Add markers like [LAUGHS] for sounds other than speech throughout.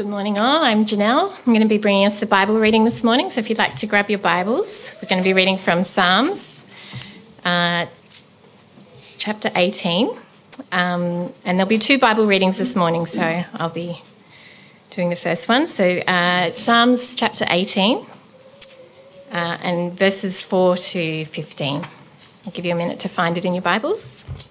Good morning, all. I'm Janelle. I'm going to be bringing us the Bible reading this morning. So, if you'd like to grab your Bibles, we're going to be reading from Psalms, uh, chapter 18. Um, and there'll be two Bible readings this morning, so I'll be doing the first one. So, uh, Psalms chapter 18 uh, and verses 4 to 15. I'll give you a minute to find it in your Bibles.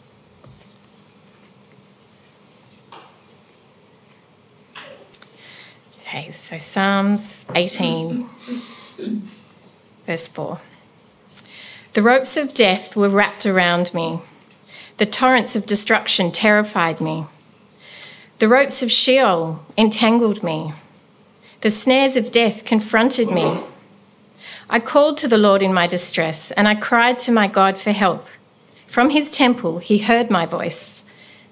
Okay, so Psalms 18, verse 4. The ropes of death were wrapped around me. The torrents of destruction terrified me. The ropes of Sheol entangled me. The snares of death confronted me. I called to the Lord in my distress, and I cried to my God for help. From his temple he heard my voice,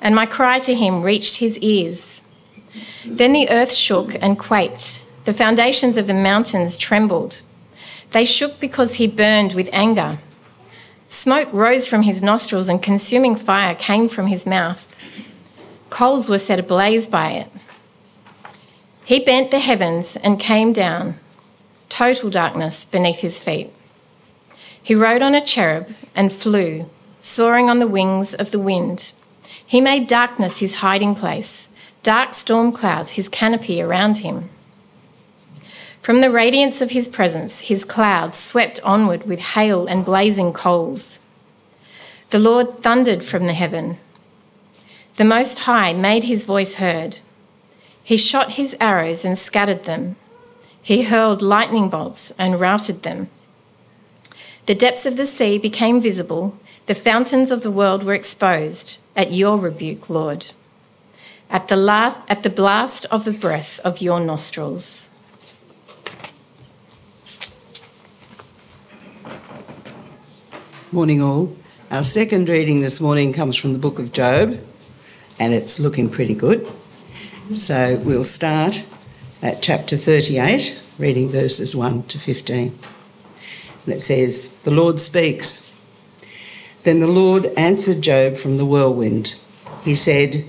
and my cry to him reached his ears. Then the earth shook and quaked. The foundations of the mountains trembled. They shook because he burned with anger. Smoke rose from his nostrils, and consuming fire came from his mouth. Coals were set ablaze by it. He bent the heavens and came down, total darkness beneath his feet. He rode on a cherub and flew, soaring on the wings of the wind. He made darkness his hiding place dark storm clouds his canopy around him. From the radiance of his presence, his clouds swept onward with hail and blazing coals. The Lord thundered from the heaven. The Most High made his voice heard. He shot his arrows and scattered them. He hurled lightning bolts and routed them. The depths of the sea became visible, the fountains of the world were exposed at your rebuke, Lord at the last at the blast of the breath of your nostrils. Morning all. Our second reading this morning comes from the book of Job and it's looking pretty good. So we'll start at chapter 38, reading verses 1 to 15. And it says, The Lord speaks. Then the Lord answered Job from the whirlwind. He said,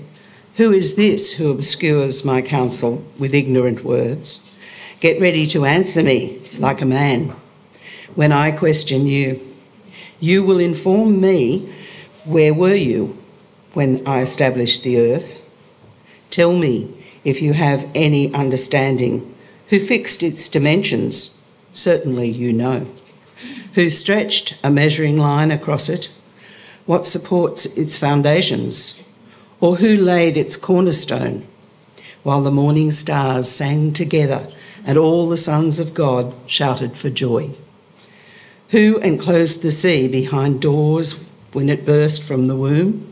who is this who obscures my counsel with ignorant words? Get ready to answer me like a man when I question you. You will inform me where were you when I established the earth? Tell me if you have any understanding. Who fixed its dimensions? Certainly you know. Who stretched a measuring line across it? What supports its foundations? Or who laid its cornerstone, while the morning stars sang together and all the sons of God shouted for joy? Who enclosed the sea behind doors when it burst from the womb?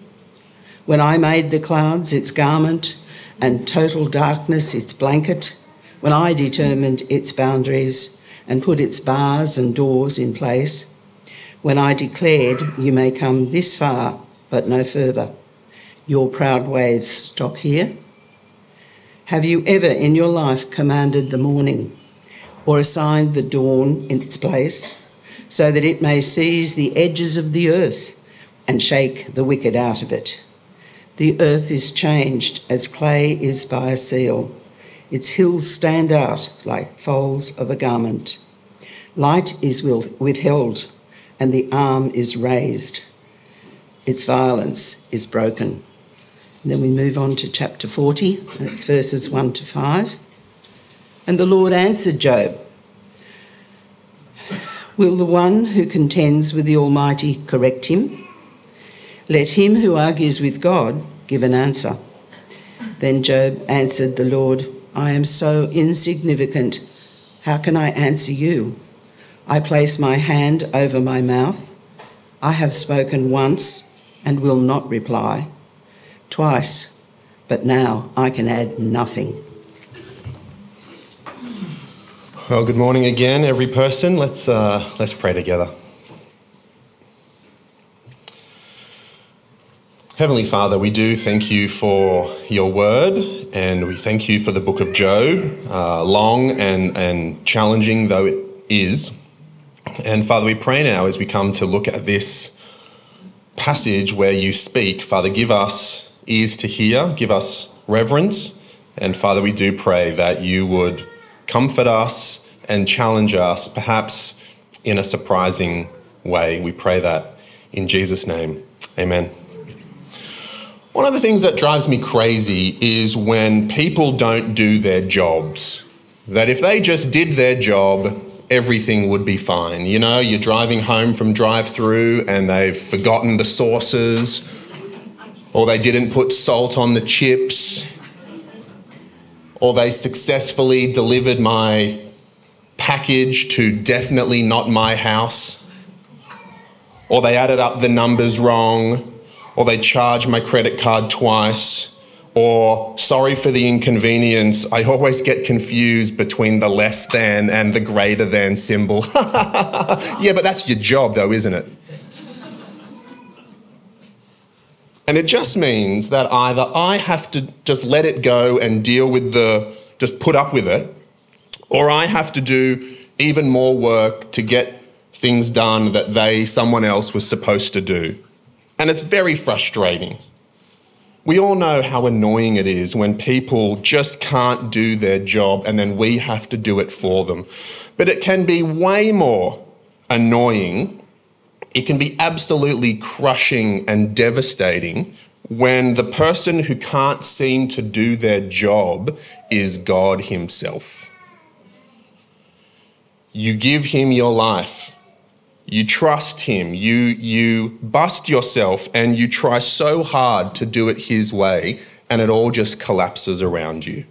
When I made the clouds its garment and total darkness its blanket, when I determined its boundaries and put its bars and doors in place, when I declared, You may come this far, but no further your proud waves stop here? Have you ever in your life commanded the morning or assigned the dawn in its place so that it may seize the edges of the earth and shake the wicked out of it? The earth is changed as clay is by a seal. Its hills stand out like folds of a garment. Light is withheld and the arm is raised. Its violence is broken. And then we move on to chapter 40, and it's verses 1 to 5. And the Lord answered Job Will the one who contends with the Almighty correct him? Let him who argues with God give an answer. Then Job answered the Lord, I am so insignificant. How can I answer you? I place my hand over my mouth. I have spoken once and will not reply twice, but now I can add nothing. Well, good morning again, every person. Let's, uh, let's pray together. Heavenly Father, we do thank you for your word and we thank you for the book of Job, uh, long and, and challenging though it is. And Father, we pray now as we come to look at this passage where you speak, Father, give us ears to hear, give us reverence And Father, we do pray that you would comfort us and challenge us, perhaps in a surprising way. We pray that in Jesus' name. Amen. One of the things that drives me crazy is when people don't do their jobs. That if they just did their job, everything would be fine. You know, you're driving home from drive through and they've forgotten the sauces, or they didn't put salt on the chips, or they successfully delivered my package to definitely not my house, or they added up the numbers wrong or they charge my credit card twice, or sorry for the inconvenience, I always get confused between the less than and the greater than symbol. [LAUGHS] yeah, but that's your job though, isn't it? And it just means that either I have to just let it go and deal with the, just put up with it, or I have to do even more work to get things done that they, someone else, was supposed to do. And it's very frustrating. We all know how annoying it is when people just can't do their job and then we have to do it for them. But it can be way more annoying. It can be absolutely crushing and devastating when the person who can't seem to do their job is God Himself. You give Him your life you trust him, you, you bust yourself, and you try so hard to do it his way, and it all just collapses around you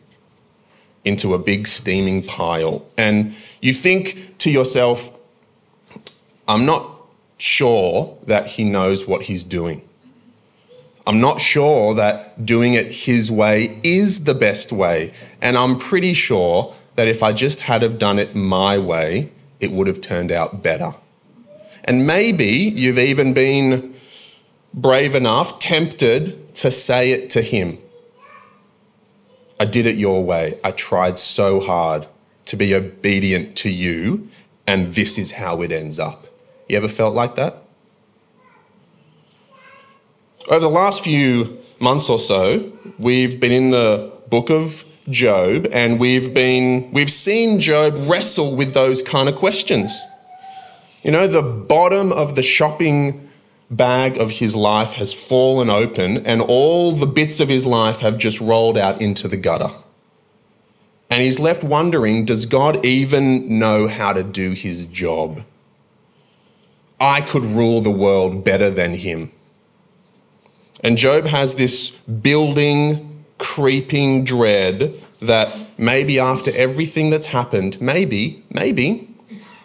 into a big steaming pile. And you think to yourself, I'm not sure that he knows what he's doing. I'm not sure that doing it his way is the best way. And I'm pretty sure that if I just had have done it my way, it would have turned out better. And maybe you've even been brave enough, tempted to say it to him. I did it your way. I tried so hard to be obedient to you, and this is how it ends up. You ever felt like that? Over the last few months or so, we've been in the book of Job and we've been we've seen Job wrestle with those kind of questions. You know, the bottom of the shopping bag of his life has fallen open, and all the bits of his life have just rolled out into the gutter. And he's left wondering does God even know how to do his job? I could rule the world better than him. And Job has this building, creeping dread that maybe after everything that's happened, maybe, maybe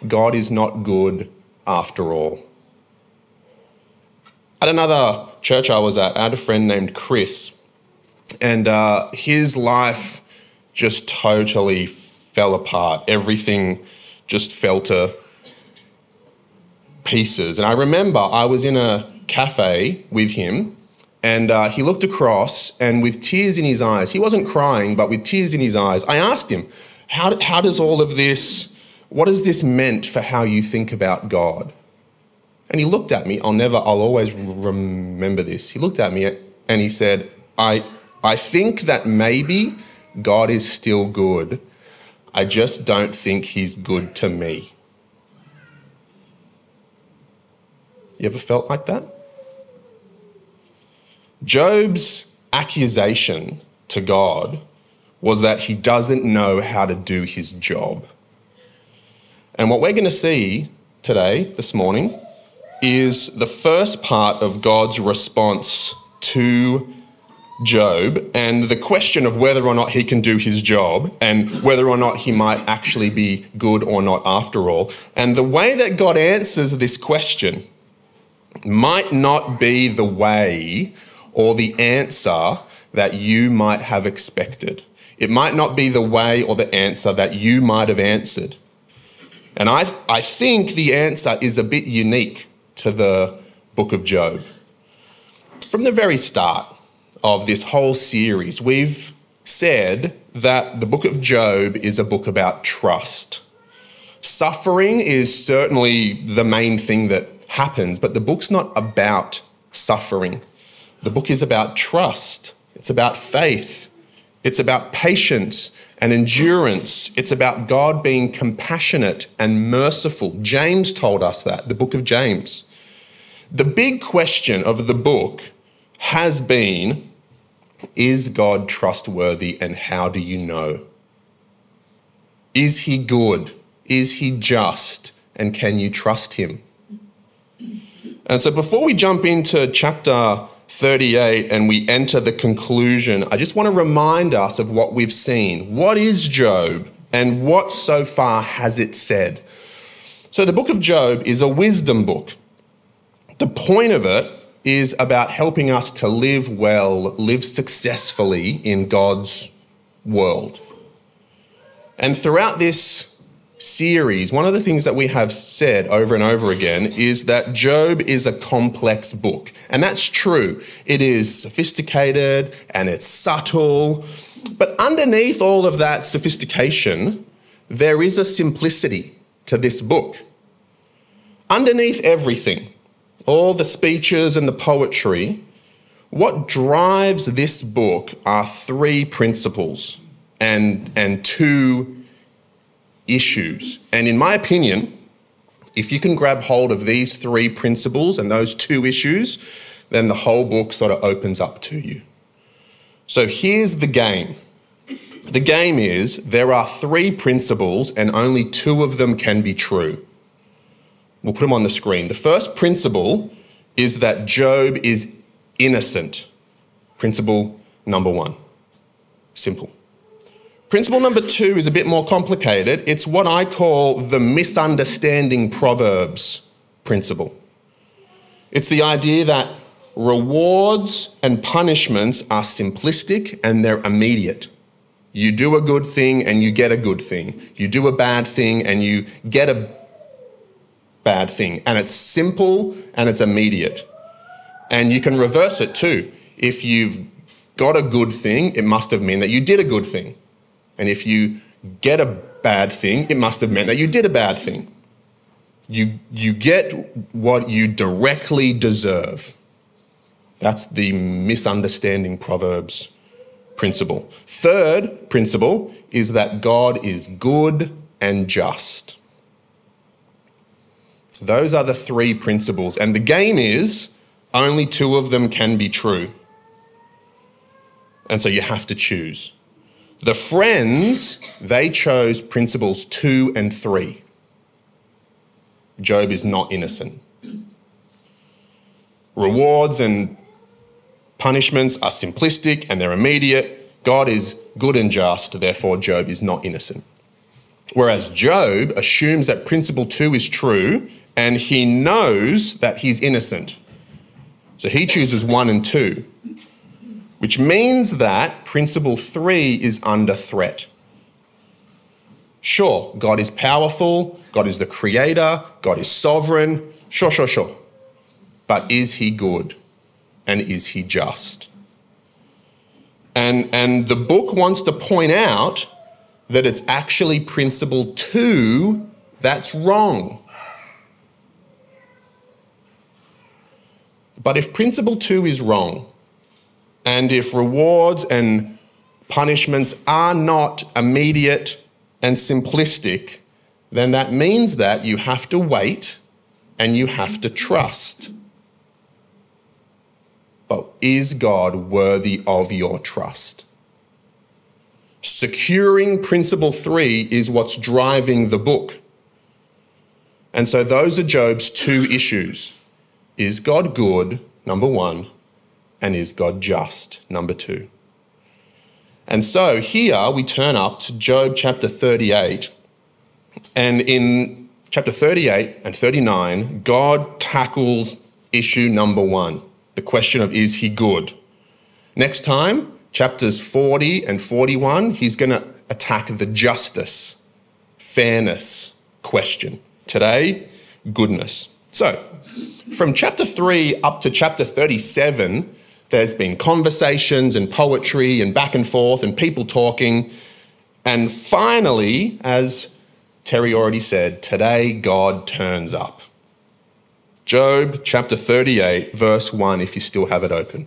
God is not good after all. At another church I was at, I had a friend named Chris, and uh, his life just totally fell apart. Everything just fell to pieces. And I remember I was in a cafe with him, and uh, he looked across, and with tears in his eyes, he wasn't crying, but with tears in his eyes, I asked him, How, how does all of this what has this meant for how you think about God? And he looked at me. I'll never, I'll always remember this. He looked at me and he said, I, I think that maybe God is still good. I just don't think he's good to me. You ever felt like that? Job's accusation to God was that he doesn't know how to do his job. And what we're going to see today, this morning, is the first part of God's response to Job and the question of whether or not he can do his job and whether or not he might actually be good or not after all. And the way that God answers this question might not be the way or the answer that you might have expected. It might not be the way or the answer that you might have answered. And I, I think the answer is a bit unique to the book of Job. From the very start of this whole series, we've said that the book of Job is a book about trust. Suffering is certainly the main thing that happens, but the book's not about suffering. The book is about trust, it's about faith It's about patience and endurance. It's about God being compassionate and merciful. James told us that, the book of James. The big question of the book has been Is God trustworthy and how do you know? Is he good? Is he just? And can you trust him? And so before we jump into chapter 38 and we enter the conclusion, I just want to remind us of what we've seen. What is Job and what so far has it said? So the book of Job is a wisdom book. The point of it is about helping us to live well, live successfully in God's world. And throughout this series, one of the things that we have said over and over again is that Job is a complex book. And that's true. It is sophisticated and it's subtle. But underneath all of that sophistication, there is a simplicity to this book. Underneath everything, all the speeches and the poetry, what drives this book are three principles and, and two issues. And in my opinion, if you can grab hold of these three principles and those two issues, then the whole book sort of opens up to you. So here's the game. The game is there are three principles and only two of them can be true. We'll put them on the screen. The first principle is that Job is innocent. Principle number one. Simple. Principle number two is a bit more complicated. It's what I call the misunderstanding Proverbs principle. It's the idea that rewards and punishments are simplistic and they're immediate. You do a good thing and you get a good thing. You do a bad thing and you get a bad thing. And it's simple and it's immediate. And you can reverse it too. If you've got a good thing, it must have meant that you did a good thing. And if you get a bad thing, it must have meant that you did a bad thing. You, you get what you directly deserve. That's the misunderstanding Proverbs principle. Third principle is that God is good and just. Those are the three principles. And the game is only two of them can be true. And so you have to choose. The friends, they chose principles two and three. Job is not innocent. Rewards and punishments are simplistic and they're immediate. God is good and just, therefore, Job is not innocent. Whereas Job assumes that principle two is true and he knows that he's innocent. So he chooses one and two which means that principle three is under threat. Sure, God is powerful, God is the creator, God is sovereign, sure, sure, sure. But is he good and is he just? And, and the book wants to point out that it's actually principle two that's wrong. But if principle two is wrong, and if rewards and punishments are not immediate and simplistic, then that means that you have to wait and you have to trust. But is God worthy of your trust? Securing principle three is what's driving the book. And so those are Job's two issues. Is God good? Number one. And is God just? Number two. And so here we turn up to Job chapter 38. And in chapter 38 and 39, God tackles issue number one the question of is he good? Next time, chapters 40 and 41, he's going to attack the justice, fairness question. Today, goodness. So, from chapter 3 up to chapter 37, there's been conversations and poetry and back and forth and people talking. And finally, as Terry already said, today God turns up. Job chapter 38, verse 1, if you still have it open.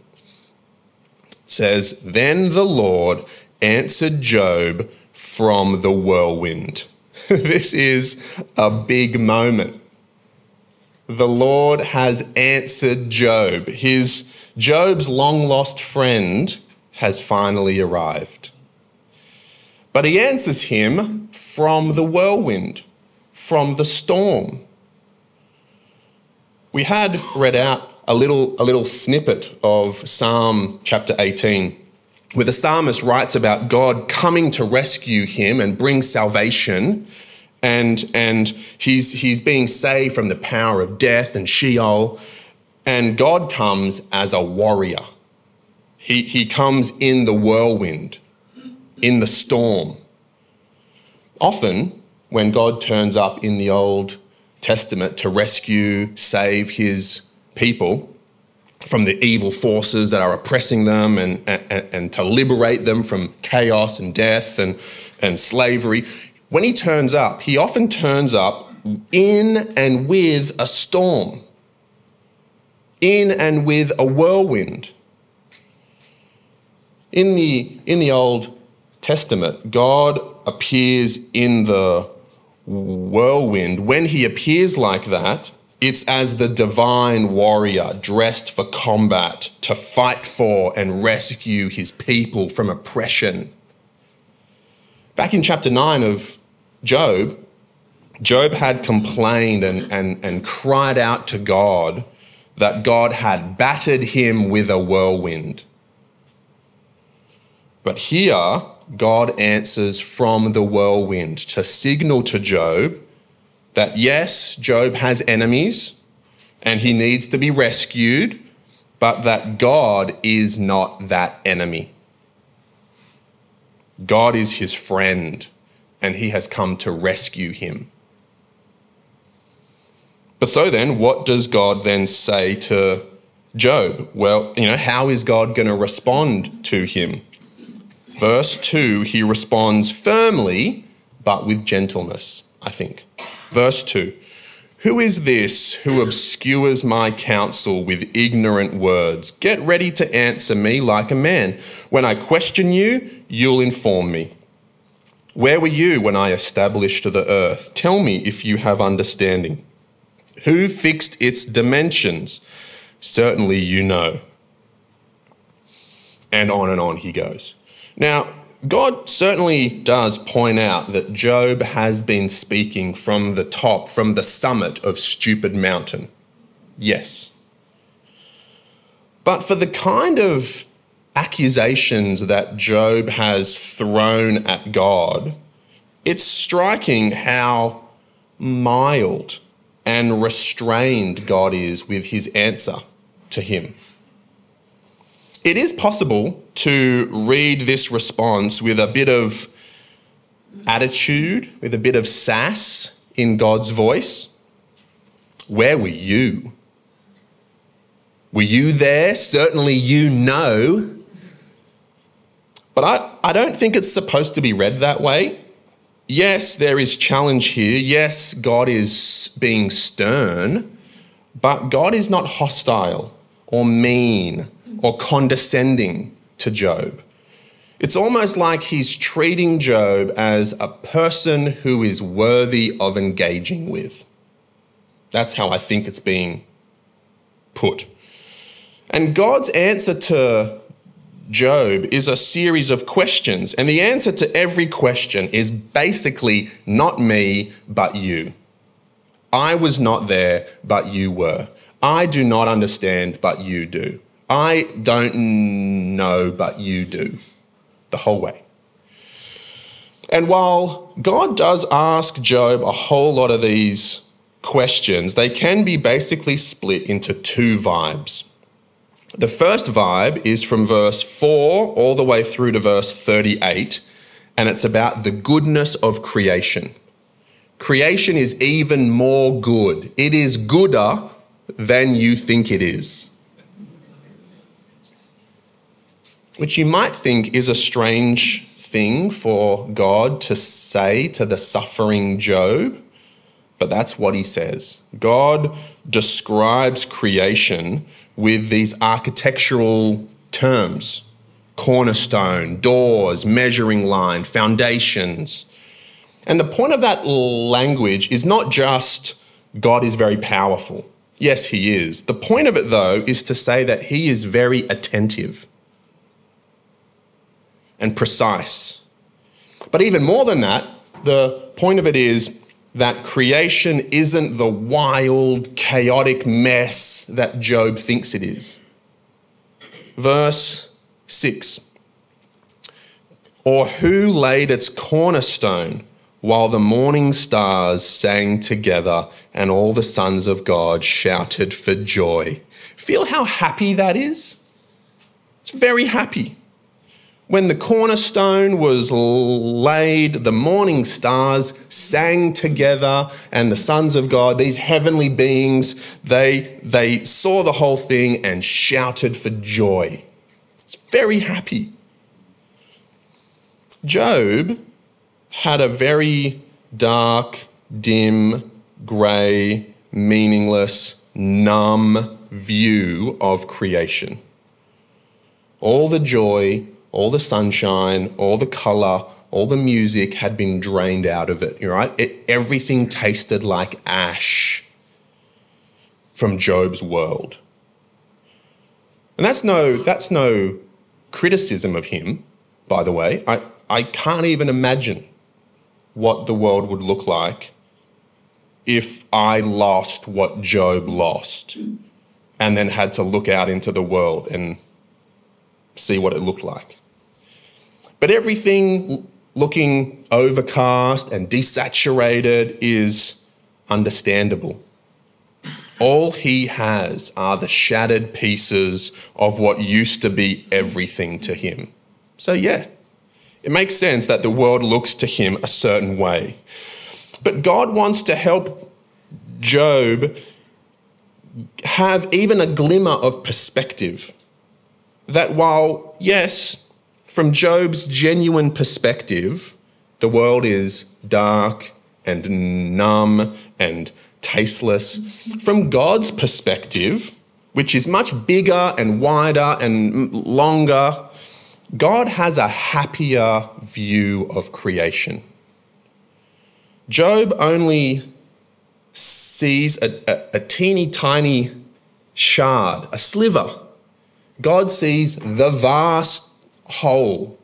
Says, Then the Lord answered Job from the whirlwind. [LAUGHS] this is a big moment. The Lord has answered Job. His Job's long lost friend has finally arrived. But he answers him from the whirlwind, from the storm. We had read out a little, a little snippet of Psalm chapter 18, where the psalmist writes about God coming to rescue him and bring salvation. And, and he's, he's being saved from the power of death and Sheol. And God comes as a warrior. He, he comes in the whirlwind, in the storm. Often, when God turns up in the Old Testament to rescue, save his people from the evil forces that are oppressing them and, and, and to liberate them from chaos and death and, and slavery. When he turns up, he often turns up in and with a storm, in and with a whirlwind. In the, in the Old Testament, God appears in the whirlwind. When he appears like that, it's as the divine warrior dressed for combat to fight for and rescue his people from oppression. Back in chapter 9 of Job, Job had complained and, and, and cried out to God that God had battered him with a whirlwind. But here, God answers from the whirlwind to signal to Job that yes, Job has enemies and he needs to be rescued, but that God is not that enemy. God is his friend and he has come to rescue him. But so then, what does God then say to Job? Well, you know, how is God going to respond to him? Verse 2, he responds firmly, but with gentleness, I think. Verse 2 Who is this who obscures my counsel with ignorant words? Get ready to answer me like a man. When I question you, you'll inform me. Where were you when I established the earth? Tell me if you have understanding. Who fixed its dimensions? Certainly you know. And on and on he goes. Now, God certainly does point out that Job has been speaking from the top, from the summit of Stupid Mountain. Yes. But for the kind of accusations that Job has thrown at God, it's striking how mild and restrained God is with his answer to him. It is possible to read this response with a bit of attitude, with a bit of sass in God's voice. Where were you? Were you there? Certainly you know. But I, I don't think it's supposed to be read that way. Yes, there is challenge here. Yes, God is being stern, but God is not hostile or mean or condescending to Job. It's almost like he's treating Job as a person who is worthy of engaging with. That's how I think it's being put. And God's answer to Job is a series of questions. And the answer to every question is basically not me, but you. I was not there, but you were. I do not understand, but you do. I don't know, but you do, the whole way. And while God does ask Job a whole lot of these questions, they can be basically split into two vibes. The first vibe is from verse 4 all the way through to verse 38, and it's about the goodness of creation. Creation is even more good, it is gooder than you think it is. which you might think is a strange thing for God to say to the suffering Job, but that's what he says. God describes creation with these architectural terms cornerstone, doors, measuring line, foundations. And the point of that language is not just God is very powerful. Yes, he is. The point of it, though, is to say that he is very attentive and precise. But even more than that, the point of it is that creation isn't the wild, chaotic mess that Job thinks it is. Verse 6 Or who laid its cornerstone while the morning stars sang together and all the sons of God shouted for joy? Feel how happy that is? It's very happy. When the cornerstone was laid, the morning stars sang together, and the sons of God, these heavenly beings, they, they saw the whole thing and shouted for joy. It's very happy. Job had a very dark, dim, grey, meaningless, numb view of creation. All the joy, all the sunshine, all the color, all the music had been drained out of it, right? It, everything tasted like ash from Job's world. And that's no, that's no criticism of him, by the way. I, I can't even imagine what the world would look like if I lost what Job lost and then had to look out into the world and see what it looked like. But everything looking overcast and desaturated is understandable. All he has are the shattered pieces of what used to be everything to him. So, yeah, it makes sense that the world looks to him a certain way. But God wants to help Job have even a glimmer of perspective. That while, yes, from Job's genuine perspective, the world is dark and numb and tasteless. From God's perspective, which is much bigger and wider and longer, God has a happier view of creation. Job only sees a, a, a, teeny tiny shard, a sliver. God sees the vast whole,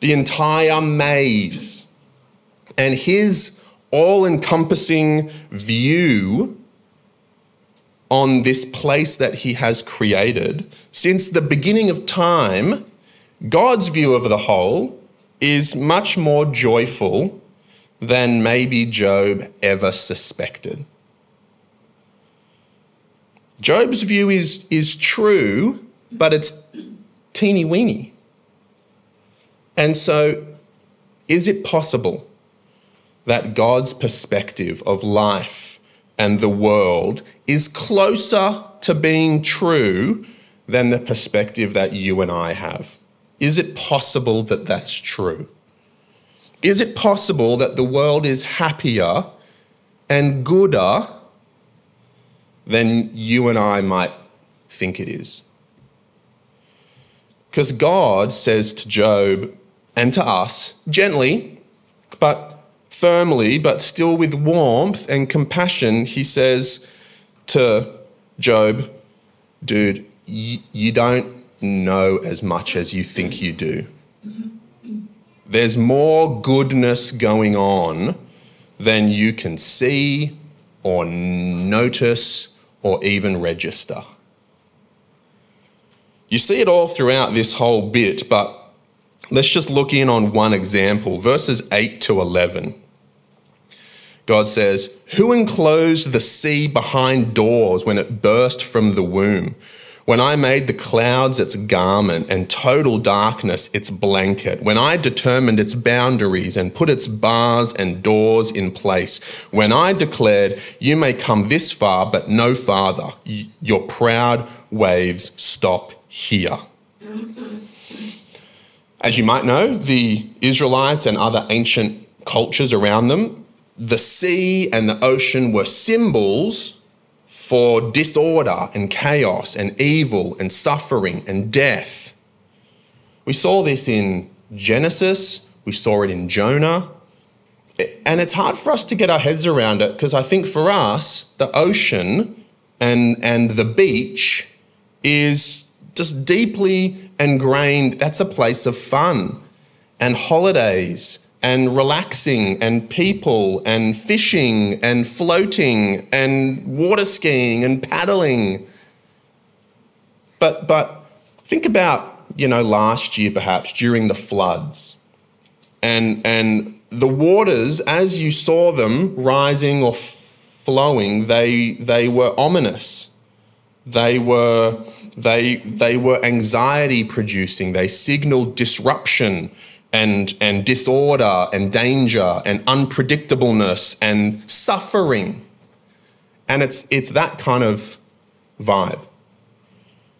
the entire maze. And his all encompassing view on this place that he has created, since the beginning of time, God's view of the whole is much more joyful than maybe Job ever suspected. Job's view is, is true, but it's teeny weeny. And so, is it possible that God's perspective of life and the world is closer to being true than the perspective that you and I have? Is it possible that that's true? Is it possible that the world is happier and gooder than you and I might think it is? Because God says to Job and to us, gently, but firmly, but still with warmth and compassion, he says to Job, dude, you don't know as much as you think you do. There's more goodness going on than you can see or notice or even register. You see it all throughout this whole bit, but let's just look in on one example verses 8 to 11. God says, Who enclosed the sea behind doors when it burst from the womb? When I made the clouds its garment and total darkness its blanket, when I determined its boundaries and put its bars and doors in place, when I declared, You may come this far, but no farther, your proud waves stop here. As you might know, the Israelites and other ancient cultures around them, the sea and the ocean were symbols for disorder and chaos and evil and suffering and death. We saw this in Genesis, we saw it in Jonah. And it's hard for us to get our heads around it because I think for us, the ocean and, and the beach is just deeply ingrained. That's a place of fun and holidays and relaxing and people and fishing and floating and water skiing and paddling. But, but think about, you know, last year perhaps during the floods and, and the waters, as you saw them rising or flowing, they, they were ominous. They were, they, they were anxiety producing. They signaled disruption and, and disorder and danger and unpredictableness and suffering. And it's, it's that kind of vibe.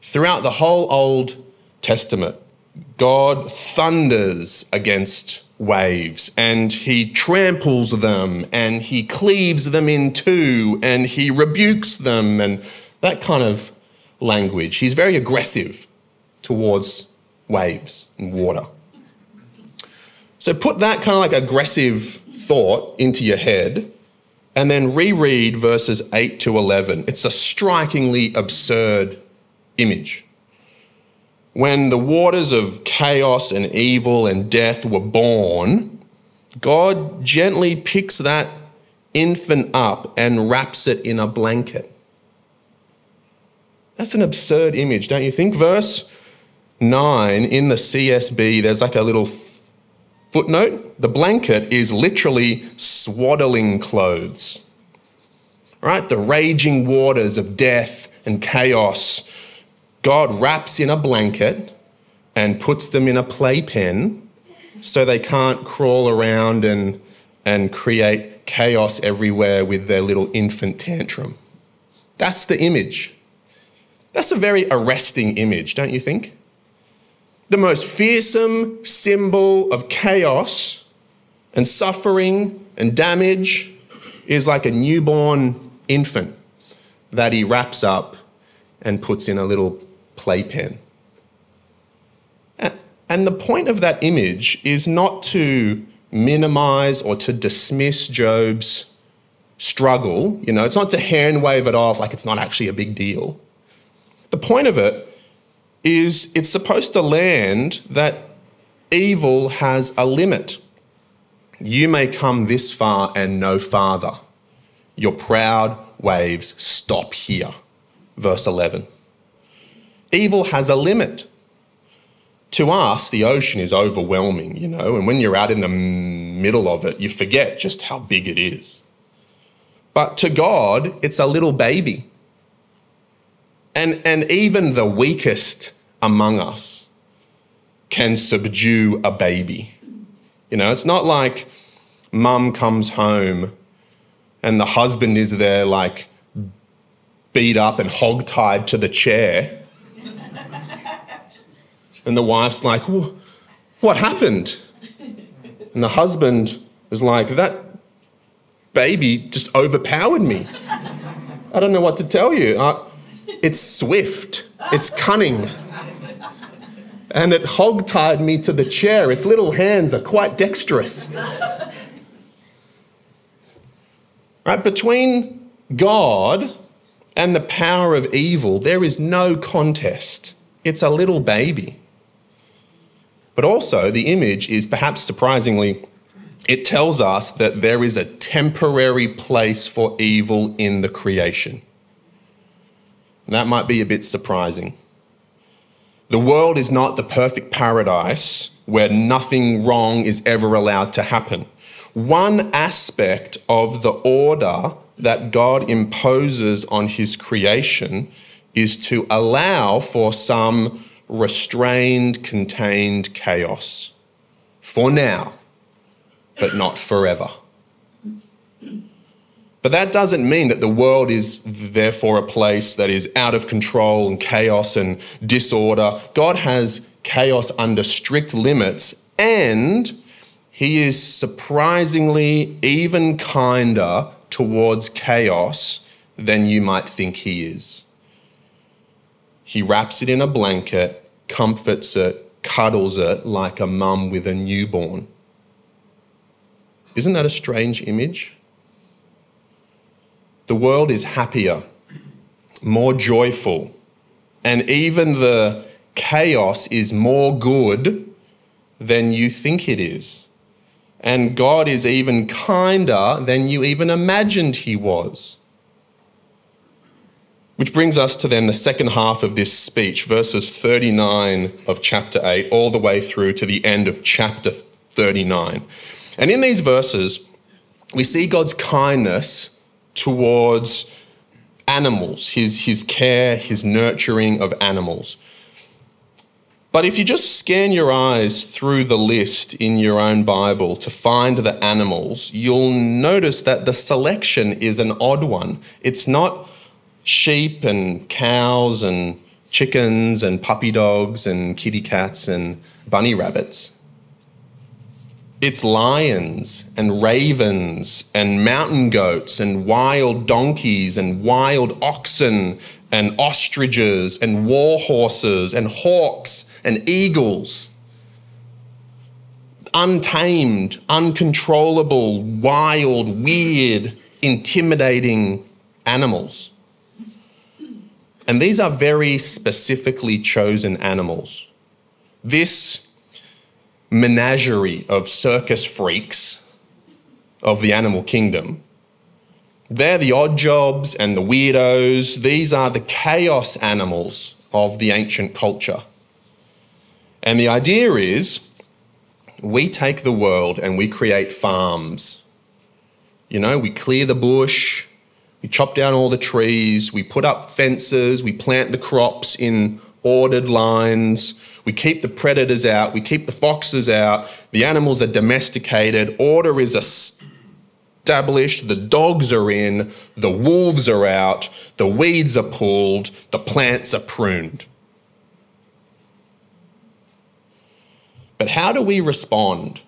Throughout the whole Old Testament, God thunders against waves and he tramples them and he cleaves them in two and he rebukes them and that kind of language. He's very aggressive towards waves and water. So put that kind of like aggressive thought into your head and then reread verses 8 to 11. It's a strikingly absurd image when the waters of chaos and evil and death were born, God gently picks that infant up and wraps it in a blanket. That's an absurd image, don't you think? Verse 9 in the CSB, there's like a little footnote. The blanket is literally swaddling clothes. Right? The raging waters of death and chaos God wraps in a blanket and puts them in a playpen so they can't crawl around and, and create chaos everywhere with their little infant tantrum. That's the image. That's a very arresting image, don't you think? The most fearsome symbol of chaos and suffering and damage is like a newborn infant that he wraps up and puts in a little playpen. And the point of that image is not to minimize or to dismiss Job's struggle. You know, it's not to hand wave it off like it's not actually a big deal. The point of it is it's supposed to land that evil has a limit. You may come this far and no farther. Your proud waves stop here. Verse 11. Evil has a limit. To us, the ocean is overwhelming, you know, and when you're out in the middle of it, you forget just how big it is. But to God, it's a little baby. And, and even the weakest among us can subdue a baby. You know, it's not like mum comes home and the husband is there, like beat up and hog tied to the chair [LAUGHS] and the wife's like, What happened? And the husband is like, That baby just overpowered me. I don't know what to tell you. Uh, it's swift, it's cunning. And it hog tied me to the chair. Its little hands are quite dexterous. Right? Between God and the power of evil, there is no contest. It's a little baby. But also, the image is perhaps surprisingly, it tells us that there is a temporary place for evil in the creation. And that might be a bit surprising. The world is not the perfect paradise where nothing wrong is ever allowed to happen. One aspect of the order that God imposes on his creation is to allow for some restrained, contained chaos for now, but not forever. But that doesn't mean that the world is therefore a place that is out of control and chaos and disorder. God has chaos under strict limits, and He is surprisingly even kinder towards chaos than you might think He is. He wraps it in a blanket, comforts it, cuddles it like a mum with a newborn. Isn't that a strange image? The world is happier, more joyful, and even the chaos is more good than you think it is. And God is even kinder than you even imagined He was. Which brings us to then the second half of this speech, verses 39 of chapter 8, all the way through to the end of chapter 39. And in these verses, we see God's kindness towards animals, his, his care, his nurturing of animals. But if you just scan your eyes through the list in your own Bible to find the animals, you'll notice that the selection is an odd one. It's not sheep and cows and chickens and puppy dogs and kitty cats and bunny rabbits. It's lions and ravens and mountain goats and wild donkeys and wild oxen and ostriches and war horses and hawks and eagles. Untamed, uncontrollable, wild, weird, intimidating animals. And these are very specifically chosen animals. This menagerie of circus freaks of the animal kingdom, they're the odd jobs and the weirdos. These are the chaos animals of the ancient culture. And the idea is we take the world and we create farms. You know, we clear the bush, we chop down all the trees, we put up fences, we plant the crops in ordered lines, we keep the predators out, we keep the foxes out, the animals are domesticated, order is established, the dogs are in, the wolves are out, the weeds are pulled, the plants are pruned. But how do we respond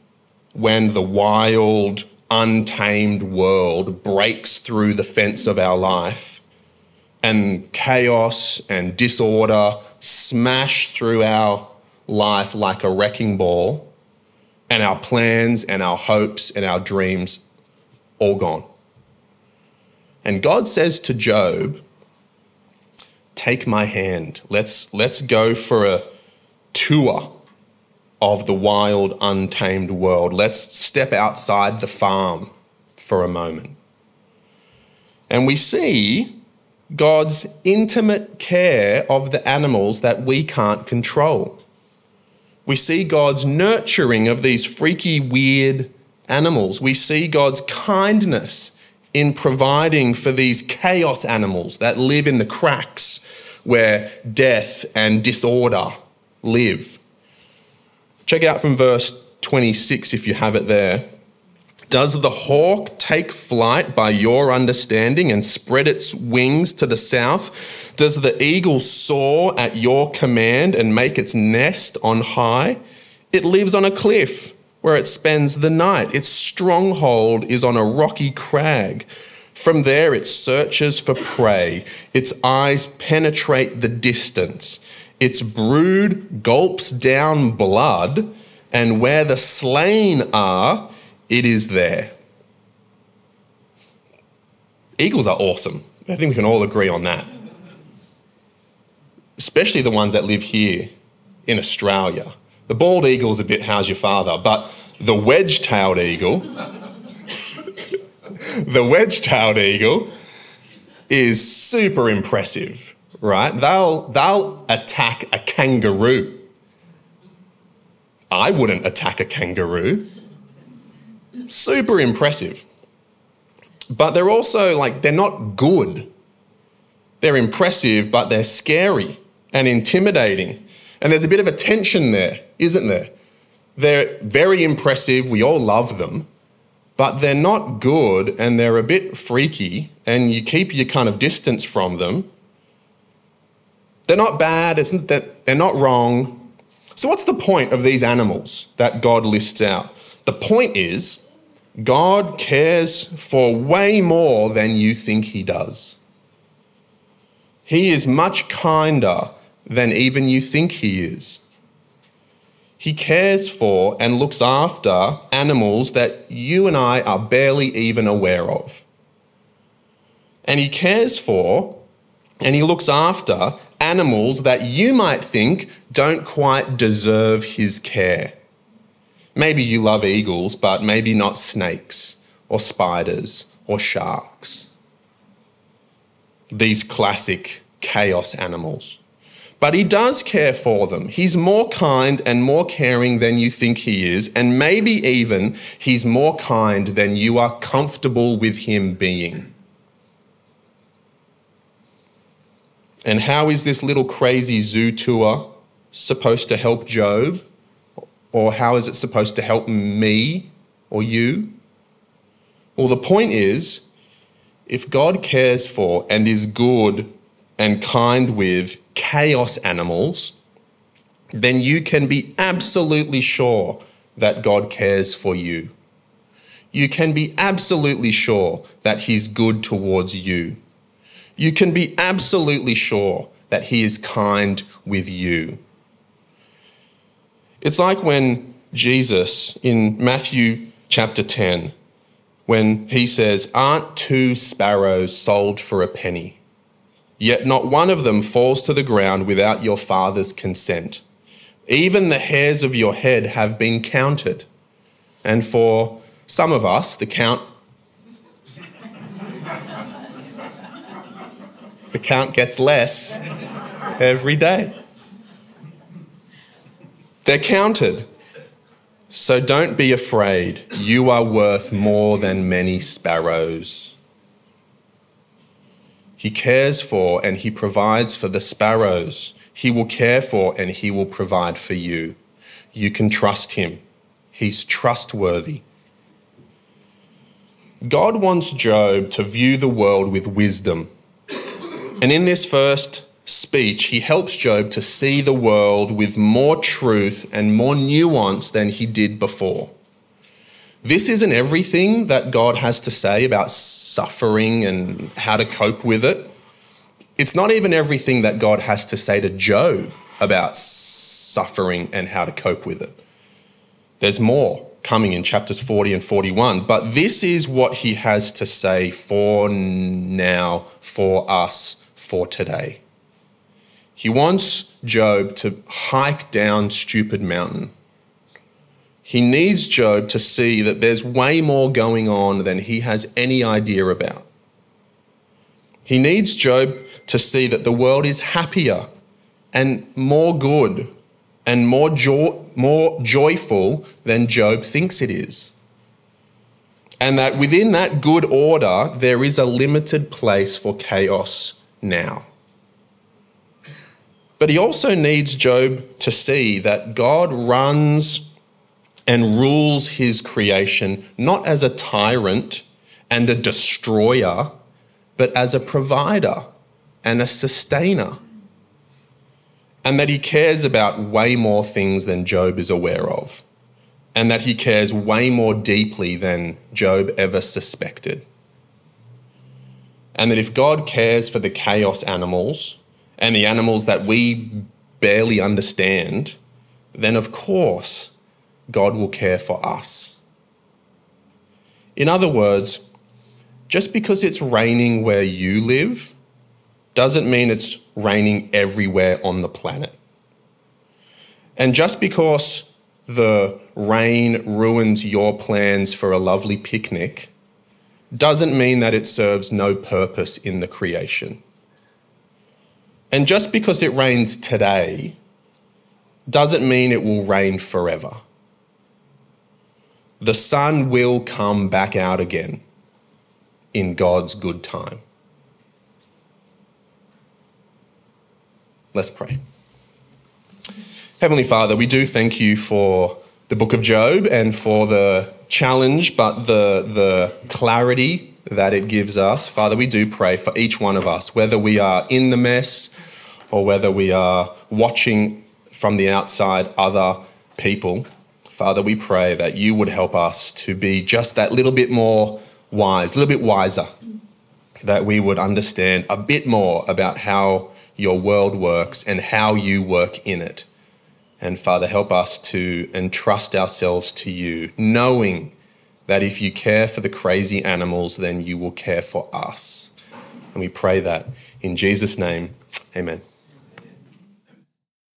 when the wild, untamed world breaks through the fence of our life and chaos and disorder smash through our life like a wrecking ball and our plans and our hopes and our dreams all gone? And God says to Job, Take my hand. Let's, let's go for a tour of the wild, untamed world. Let's step outside the farm for a moment. And we see God's intimate care of the animals that we can't control. We see God's nurturing of these freaky, weird animals. We see God's kindness in providing for these chaos animals that live in the cracks where death and disorder live. Check out from verse 26 if you have it there. Does the hawk take flight by your understanding and spread its wings to the south? Does the eagle soar at your command and make its nest on high? It lives on a cliff where it spends the night. Its stronghold is on a rocky crag. From there, it searches for prey. Its eyes penetrate the distance. Its brood gulps down blood, and where the slain are, it is there. Eagles are awesome. I think we can all agree on that. Especially the ones that live here in Australia. The bald eagle's a bit how's your father, but the wedge tailed eagle, [LAUGHS] the wedge tailed eagle is super impressive right? They'll, they'll attack a kangaroo. I wouldn't attack a kangaroo. Super impressive. But they're also like, they're not good. They're impressive, but they're scary and intimidating. And there's a bit of a tension there, isn't there? They're very impressive. We all love them. But they're not good and they're a bit freaky, and you keep your kind of distance from them they're not bad, it's not that they're not wrong. So, what's the point of these animals that God lists out? The point is, God cares for way more than you think He does. He is much kinder than even you think He is. He cares for and looks after animals that you and I are barely even aware of. And He cares for and He looks after animals that you might think don't quite deserve His care. Maybe you love eagles, but maybe not snakes or spiders or sharks. These classic chaos animals. But he does care for them. He's more kind and more caring than you think he is, and maybe even he's more kind than you are comfortable with him being. And how is this little crazy zoo tour supposed to help Job? Or how is it supposed to help me or you? Well, the point is if God cares for and is good and kind with chaos animals, then you can be absolutely sure that God cares for you. You can be absolutely sure that He's good towards you. You can be absolutely sure that He is kind with you. It's like when Jesus in Matthew chapter 10, when he says, Aren't two sparrows sold for a penny? Yet not one of them falls to the ground without your Father's consent. Even the hairs of your head have been counted. And for some of us, the count the count gets less every day. They're counted. So don't be afraid. You are worth more than many sparrows. He cares for and he provides for the sparrows. He will care for and he will provide for you. You can trust him. He's trustworthy. God wants Job to view the world with wisdom. And in this first speech, he helps Job to see the world with more truth and more nuance than he did before. This isn't everything that God has to say about suffering and how to cope with it. It's not even everything that God has to say to Job about suffering and how to cope with it. There's more coming in chapters 40 and 41, but this is what he has to say for now, for us, for today. He wants Job to hike down Stupid Mountain. He needs Job to see that there's way more going on than he has any idea about. He needs Job to see that the world is happier and more good and more, jo- more joyful than Job thinks it is. And that within that good order, there is a limited place for chaos now. But he also needs Job to see that God runs and rules his creation not as a tyrant and a destroyer, but as a provider and a sustainer. And that he cares about way more things than Job is aware of. And that he cares way more deeply than Job ever suspected. And that if God cares for the chaos animals, and the animals that we barely understand, then of course God will care for us. In other words, just because it's raining where you live doesn't mean it's raining everywhere on the planet. And just because the rain ruins your plans for a lovely picnic doesn't mean that it serves no purpose in the creation. And just because it rains today doesn't mean it will rain forever. The sun will come back out again in God's good time. Let's pray. Heavenly Father, we do thank you for the book of Job and for the challenge, but the, the clarity that it gives us. Father, we do pray for each one of us, whether we are in the mess or whether we are watching from the outside other people. Father, we pray that you would help us to be just that little bit more wise, a little bit wiser, that we would understand a bit more about how your world works and how you work in it. And Father, help us to entrust ourselves to you, knowing that if you care for the crazy animals, then you will care for us. And we pray that in Jesus' name, amen.